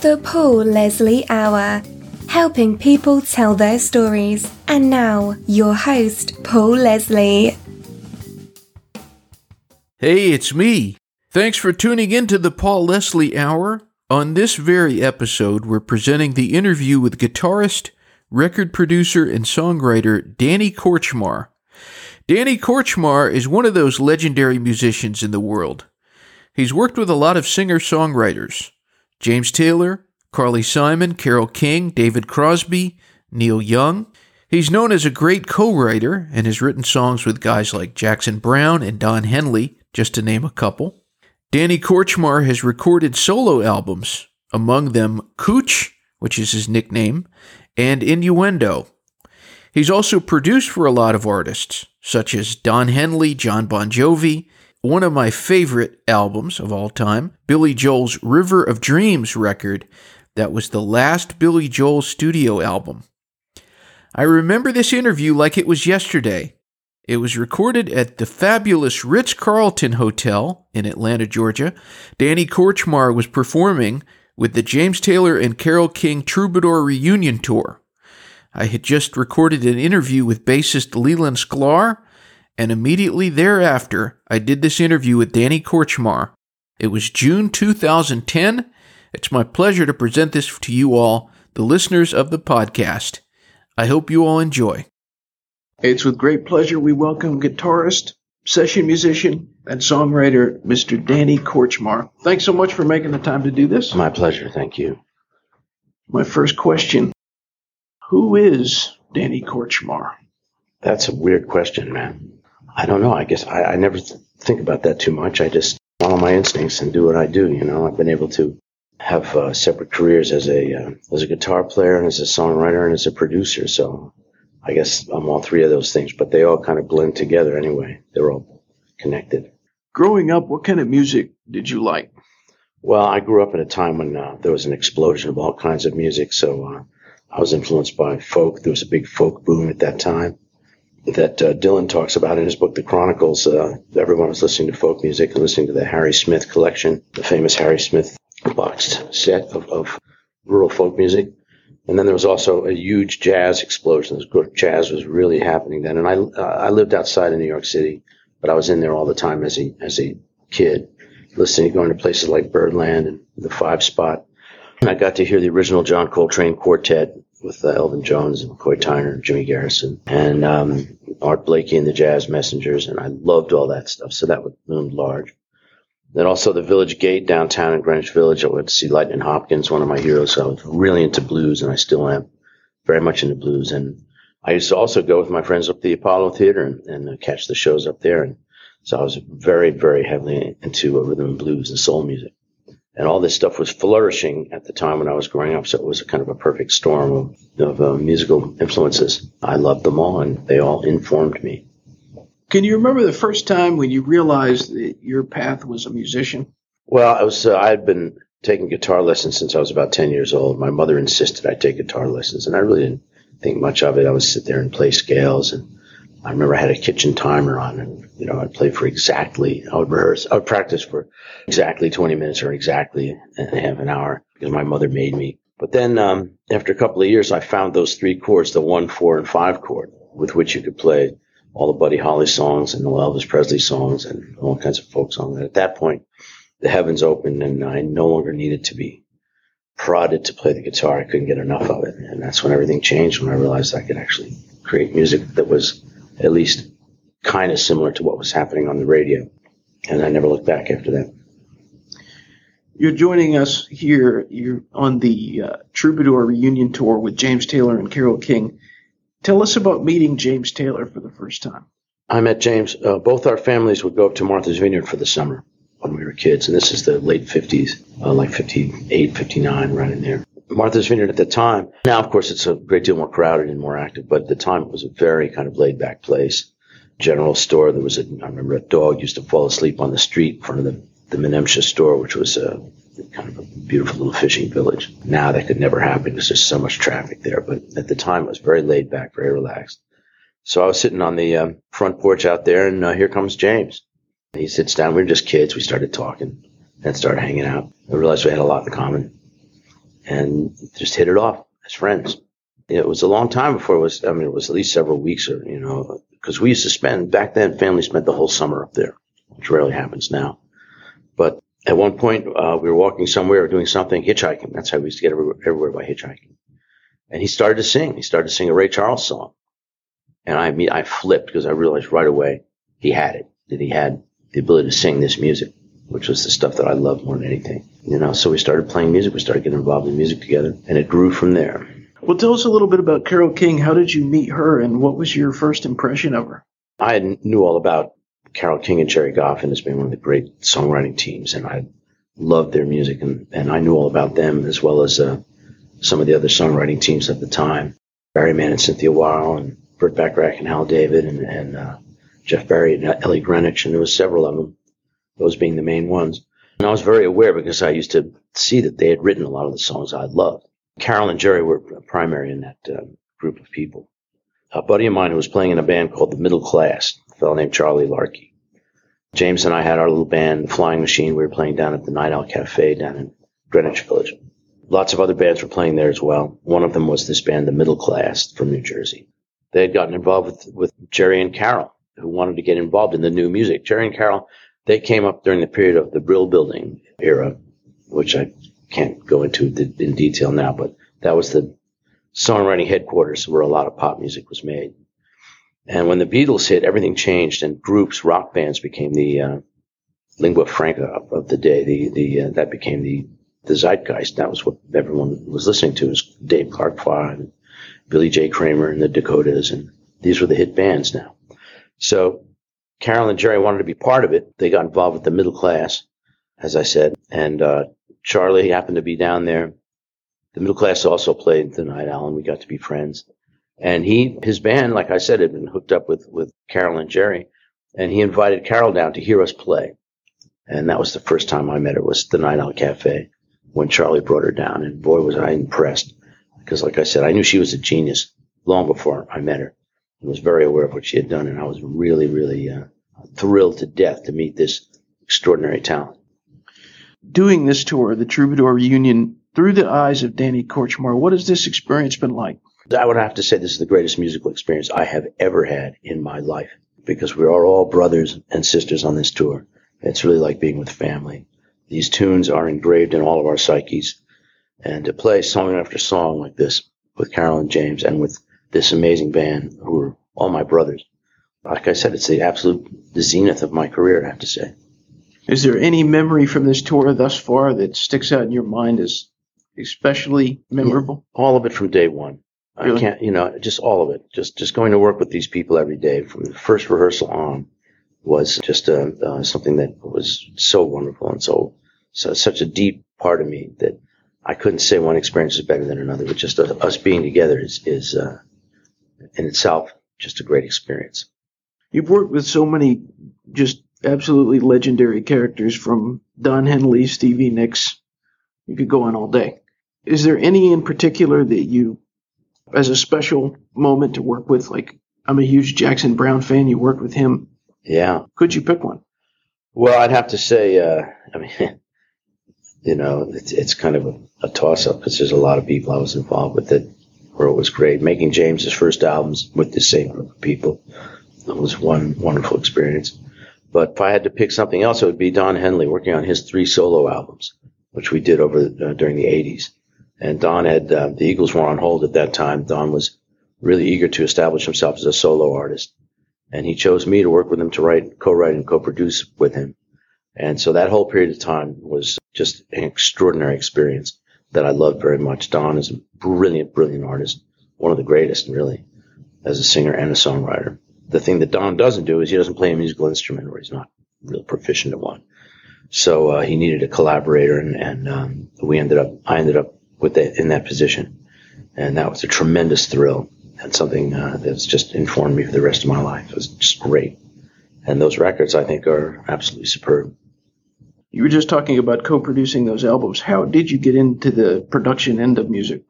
The Paul Leslie Hour, helping people tell their stories. And now, your host, Paul Leslie. Hey, it's me. Thanks for tuning in to the Paul Leslie Hour. On this very episode, we're presenting the interview with guitarist, record producer, and songwriter Danny Kortchmar. Danny Kortchmar is one of those legendary musicians in the world. He's worked with a lot of singer songwriters James Taylor, Carly Simon, Carole King, David Crosby, Neil Young. He's known as a great co writer and has written songs with guys like Jackson Browne and Don Henley, just to name a couple. Danny Kortchmar has recorded solo albums, among them Kootch, which is his nickname, and Innuendo. He's also produced for a lot of artists, such as Don Henley, Jon Bon Jovi, one of my favorite albums of all time, Billy Joel's River of Dreams record, that was the last Billy Joel studio album. I remember this interview like it was yesterday. It was recorded at the fabulous Ritz Carlton Hotel in Atlanta, Georgia. Danny Kortchmar was performing with the James Taylor and Carole King Troubadour Reunion Tour. I had just recorded an interview with bassist Leland Sklar, and immediately thereafter, I did this interview with Danny Kortchmar. It was June 2010. It's my pleasure to present this to you all, the listeners of the podcast. I hope you all enjoy. It's with great pleasure we welcome guitarist, session musician, and songwriter Mr. Danny Kortchmar. Thanks so much for making the time to do this. My pleasure. Thank you. My first question Who is Danny Kortchmar? That's a weird question, man. I don't know. I guess I, I never th- think about that too much. I just follow my instincts and do what I do. You know, I've been able to have uh, separate careers as a uh, as a guitar player and as a songwriter and as a producer. So I guess I'm all three of those things, but they all kind of blend together anyway. They're all connected. Growing up, what kind of music did you like? Well, I grew up at a time when uh, there was an explosion of all kinds of music. So uh, I was influenced by folk. There was a big folk boom at that time that uh, Dylan talks about in his book, The Chronicles. Uh, everyone was listening to folk music and listening to the Harry Smith collection, the famous Harry Smith boxed set of, of rural folk music. And then there was also a huge jazz explosion. Jazz was really happening then. And I, uh, I lived outside of New York City, but I was in there all the time as a, as a kid, listening, going to places like Birdland and the Five Spot. And I got to hear the original John Coltrane quartet with uh, Elvin Jones and McCoy Tyner and Jimmy Garrison and um, Art Blakey and the Jazz Messengers. And I loved all that stuff. So that would loomed large. Then also the Village Gate downtown in Greenwich Village. I went to see Lightning Hopkins, one of my heroes. So I was really into blues, and I still am very much into blues. And I used to also go with my friends up the Apollo Theater and, and uh, catch the shows up there. And so I was very, very heavily into uh, rhythm and blues and soul music. And all this stuff was flourishing at the time when I was growing up. So it was a kind of a perfect storm of, of uh, musical influences. I loved them all, and they all informed me. Can you remember the first time when you realized that your path was a musician? Well, I was. Uh, I had been taking guitar lessons since I was about ten years old. My mother insisted I take guitar lessons, and I really didn't think much of it. I would sit there and play scales, and I remember I had a kitchen timer on, and you know I'd play for exactly. I would rehearse. I would practice for exactly twenty minutes or exactly half an hour because my mother made me. But then um, after a couple of years, I found those three chords, the one, four, and five chord, with which you could play all the Buddy Holly songs and the Elvis Presley songs and all kinds of folk songs. And at that point, the heavens opened and I no longer needed to be prodded to play the guitar. I couldn't get enough of it. And that's when everything changed when I realized I could actually create music that was at least kind of similar to what was happening on the radio. And I never looked back after that. You're joining us here. You're on the uh, Troubadour reunion tour with James Taylor and Carole King. Tell us about meeting James Taylor for the first time. I met James. Uh, both our families would go up to Martha's Vineyard for the summer when we were kids, and this is the late 50s, uh, like 58, 59, right in there. Martha's Vineyard at the time. Now, of course, it's a great deal more crowded and more active, but at the time it was a very kind of laid back place. General store. There was a, I remember a dog used to fall asleep on the street in front of the, the Menemsha store, which was a kind of a beautiful little fishing village. Now that could never happen because there's so much traffic there. But at the time, it was very laid back, very relaxed. So I was sitting on the um, front porch out there, and uh, here comes James. He sits down. We were just kids. We started talking and started hanging out. I realized we had a lot in common. And just hit it off as friends. It was a long time before it was, I mean, it was at least several weeks or, you know, because we used to spend, back then, family spent the whole summer up there, which rarely happens now. But at one point, uh, we were walking somewhere or doing something, hitchhiking. That's how we used to get everywhere, everywhere by hitchhiking. And he started to sing. He started to sing a Ray Charles song. And I mean, I flipped because I realized right away he had it, that he had the ability to sing this music, which was the stuff that I loved more than anything. You know, so we started playing music. We started getting involved in music together and it grew from there. Well, tell us a little bit about Carole King. How did you meet her and what was your first impression of her? I knew all about Carole King and Gerry Goffin as being one of the great songwriting teams, and I loved their music, and, and I knew all about them as well as uh, some of the other songwriting teams at the time. Barry Mann and Cynthia Weil, and Burt Bacharach and Hal David, and, and uh, Jeff Barry and Ellie Greenwich, and there was several of them, those being the main ones. And I was very aware because I used to see that they had written a lot of the songs I loved. Carole and Jerry were primary in that uh, group of people. A buddy of mine who was playing in a band called the Middle Class, a fellow named Charlie Larkey. James and I had our little band, Flying Machine. We were playing down at the Night Owl Cafe down in Greenwich Village. Lots of other bands were playing there as well. One of them was this band, the Middle Class from New Jersey. They had gotten involved with, with Gerry and Carole, who wanted to get involved in the new music. Jerry and Carole, they came up during the period of the Brill Building era, which I can't go into in detail now, but that was the songwriting headquarters where a lot of pop music was made. And when the Beatles hit, everything changed, and groups, rock bands, became the uh, lingua franca of, of, the day. The the uh, that became the the zeitgeist. That was what everyone was listening to. Was Dave Clark Five, and Billy J. Kramer, and the Dakotas, and these were the hit bands now. So Carole and Jerry wanted to be part of it. They got involved with the middle class, as I said, and uh, Charlie happened to be down there. The middle class also played the Night Owl, and we got to be friends. And he, his band, like I said, had been hooked up with, with Carole and Jerry, and he invited Carole down to hear us play. And that was the first time I met her was the Night Owl Cafe when Charlie brought her down. And boy, was I impressed. Because like I said, I knew she was a genius long before I met her. I was very aware of what she had done, and I was really, really uh, thrilled to death to meet this extraordinary talent doing this tour, the Troubadour reunion, through the eyes of Danny Kortchmar, what has this experience been like? I would have to say this is the greatest musical experience I have ever had in my life because we are all brothers and sisters on this tour. It's really like being with family. These tunes are engraved in all of our psyches. And to play song after song like this with Carolyn James and with this amazing band who are all my brothers, like I said, it's the absolute the zenith of my career, I have to say. Is there any memory from this tour thus far that sticks out in your mind as especially memorable? All of it from day one. Really? I can't, you know, just all of it. Just just going to work with these people every day from the first rehearsal on was just uh, uh, something that was so wonderful and so, so such a deep part of me that I couldn't say one experience is better than another. But just uh, us being together is is uh, in itself just a great experience. You've worked with so many just absolutely legendary characters from Don Henley, Stevie Nicks. You could go on all day. Is there any in particular that you, as a special moment to work with? Like, I'm a huge Jackson Browne fan. You worked with him. Yeah. Could you pick one? Well, I'd have to say, uh, I mean, you know, it's, it's kind of a, a toss up because there's a lot of people I was involved with that where it was great. Making James's first albums with the same group of people it was one wonderful experience. But if I had to pick something else, it would be Don Henley working on his three solo albums, which we did over uh, during the 80s. And Don had, uh, the Eagles were on hold at that time. Don was really eager to establish himself as a solo artist. And he chose me to work with him to write, co-write and co-produce with him. And so that whole period of time was just an extraordinary experience that I love very much. Don is a brilliant, brilliant artist. One of the greatest, really, as a singer and a songwriter the thing that Don doesn't do is he doesn't play a musical instrument or he's not real proficient at one. So uh, he needed a collaborator, and, and um, we ended up. I ended up with that in that position, and that was a tremendous thrill and something uh, that's just informed me for the rest of my life. It was just great, and those records I think are absolutely superb. You were just talking about co-producing those albums. How did you get into the production end of music?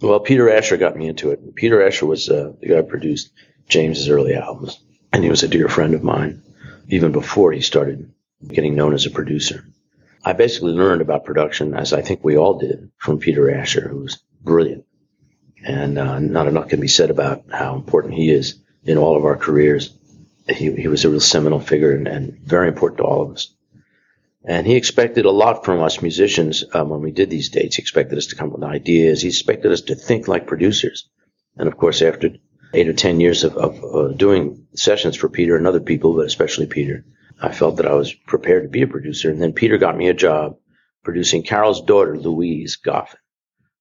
Well, Peter Asher got me into it. Peter Asher was uh, the guy who produced James's early albums. And he was a dear friend of mine even before he started getting known as a producer. I basically learned about production, as I think we all did, from Peter Asher, who was brilliant. And uh, not enough can be said about how important he is in all of our careers. He, he was a real seminal figure and, and very important to all of us. And he expected a lot from us musicians um, when we did these dates. He expected us to come with ideas. He expected us to think like producers. And of course, after eight or ten years of, of uh, doing sessions for Peter and other people, but especially Peter, I felt that I was prepared to be a producer. And then Peter got me a job producing Carole's daughter, Louise Goffin,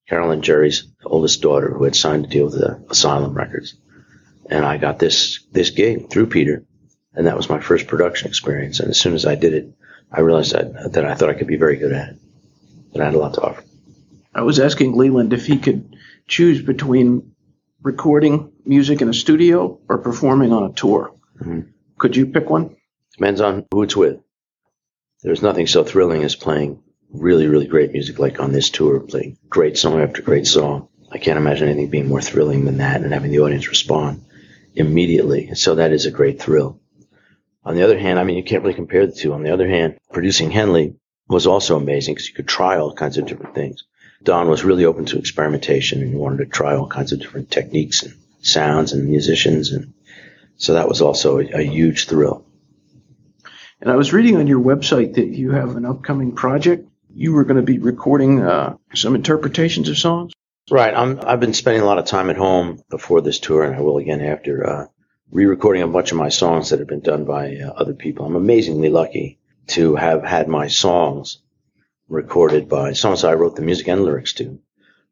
Carol and Jerry's oldest daughter, who had signed a deal with the Asylum Records. And I got this this gig through Peter, and that was my first production experience. And as soon as I did it, I realized that, that I thought I could be very good at it. That I had a lot to offer. I was asking Leland if he could choose between recording music in a studio or performing on a tour. Mhm. Could you pick one? Depends on who it's with. There's nothing so thrilling as playing really, really great music like on this tour, playing great song after great song. I can't imagine anything being more thrilling than that and having the audience respond immediately. So that is a great thrill. On the other hand, I mean, you can't really compare the two. On the other hand, producing Henley was also amazing because you could try all kinds of different things. Don was really open to experimentation and wanted to try all kinds of different techniques and sounds and musicians. And so that was also a, a huge thrill. And I was reading on your website that you have an upcoming project. You were going to be recording uh, some interpretations of songs. Right. I'm, I've been spending a lot of time at home before this tour, and I will again after, uh, re-recording a bunch of my songs that have been done by uh, other people. I'm amazingly lucky to have had my songs recorded by songs I wrote the music and lyrics to,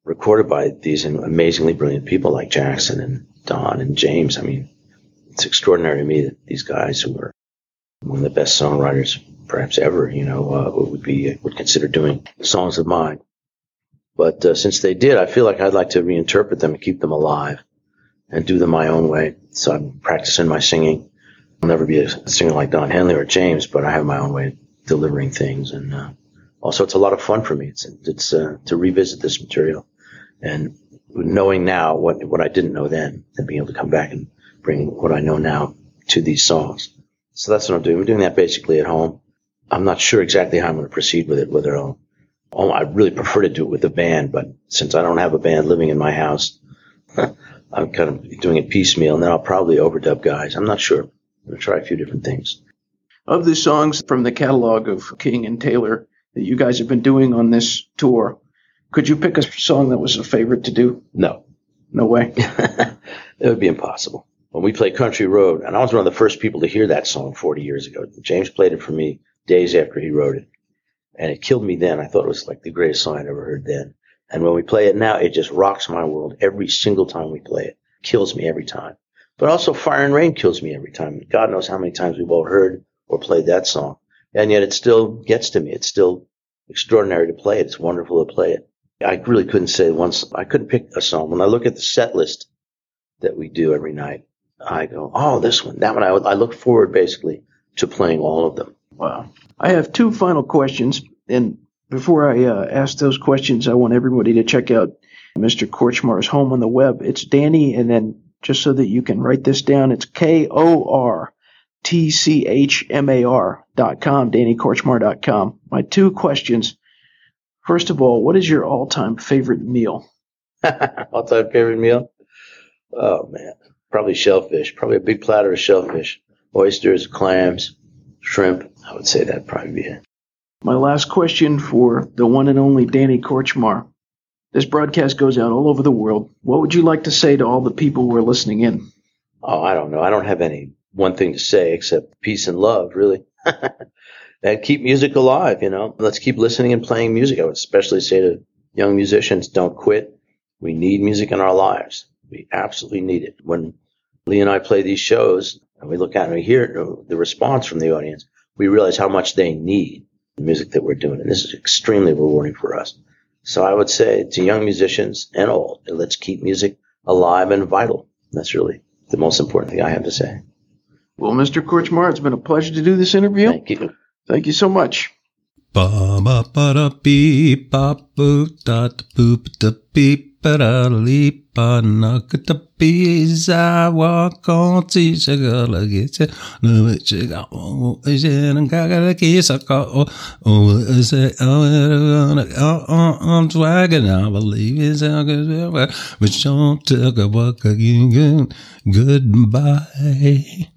recorded by these amazingly brilliant people like Jackson and Don and James. I mean, it's extraordinary to me that these guys who are one of the best songwriters perhaps ever, you know, uh, would be would consider doing songs of mine. But uh, since they did, I feel like I'd like to reinterpret them and keep them alive and do them my own way. So I'm practicing my singing. I'll never be a singer like Don Henley or James, but I have my own way of delivering things. And uh, also, it's a lot of fun for me. It's, it's uh, to revisit this material and knowing now what what I didn't know then, and being able to come back and bring what I know now to these songs. So that's what I'm doing. I'm doing that basically at home. I'm not sure exactly how I'm going to proceed with it. Whether I'll, oh, I really prefer to do it with a band, but since I don't have a band living in my house, I'm kind of doing it piecemeal. And then I'll probably overdub guys. I'm not sure. I'm going to try a few different things. Of the songs from the catalog of King and Taylor that you guys have been doing on this tour, could you pick a song that was a favorite to do? No, No way. it would be impossible. When we played Country Road, and I was one of the first people to hear that song 40 years ago. James played it for me days after he wrote it. And it killed me then. I thought it was like the greatest song I'd ever heard then. And when we play it now, it just rocks my world every single time we play it. Kills me every time. But also Fire and Rain kills me every time. God knows how many times we've all heard or played that song. And yet it still gets to me. It's still extraordinary to play it. It's wonderful to play it. I really couldn't say once, I couldn't pick a song. When I look at the set list that we do every night, I go, oh, this one, that one. I, I look forward basically to playing all of them. Wow. I have two final questions. And before I uh, ask those questions, I want everybody to check out Mr. Kortchmar's home on the web. It's Danny, and then just so that you can write this down, it's K O R T C H M A R dot com, dot com. My two questions. First of all, what is your all time favorite meal? All time favorite meal? Oh man, probably shellfish. Probably a big platter of shellfish, oysters, clams, shrimp. I would say that'd probably be it. My last question for the one and only Danny Kortchmar. This broadcast goes out all over the world. What would you like to say to all the people who are listening in? Oh, I don't know. I don't have any one thing to say except peace and love, really. and keep music alive, you know. Let's keep listening and playing music. I would especially say to young musicians, don't quit. We need music in our lives. We absolutely need it. When Lee and I play these shows and we look out and we hear the response from the audience, we realize how much they need the music that we're doing. And this is extremely rewarding for us. So I would say to young musicians and old, let's keep music alive and vital. That's really the most important thing I have to say. Well, Mr. Kortchmar, it's been a pleasure to do this interview. Thank you. Thank you so much. Ba ba ba da beep ba boop da da boop da beep ba da leep knock at the bees. I walk on teach a girl a it. No, it's a one. Is it and got a kiss? I got oh, oh, is it? Oh, oh, I'm swagging. I believe it's a good, but don't talk about again. Goodbye.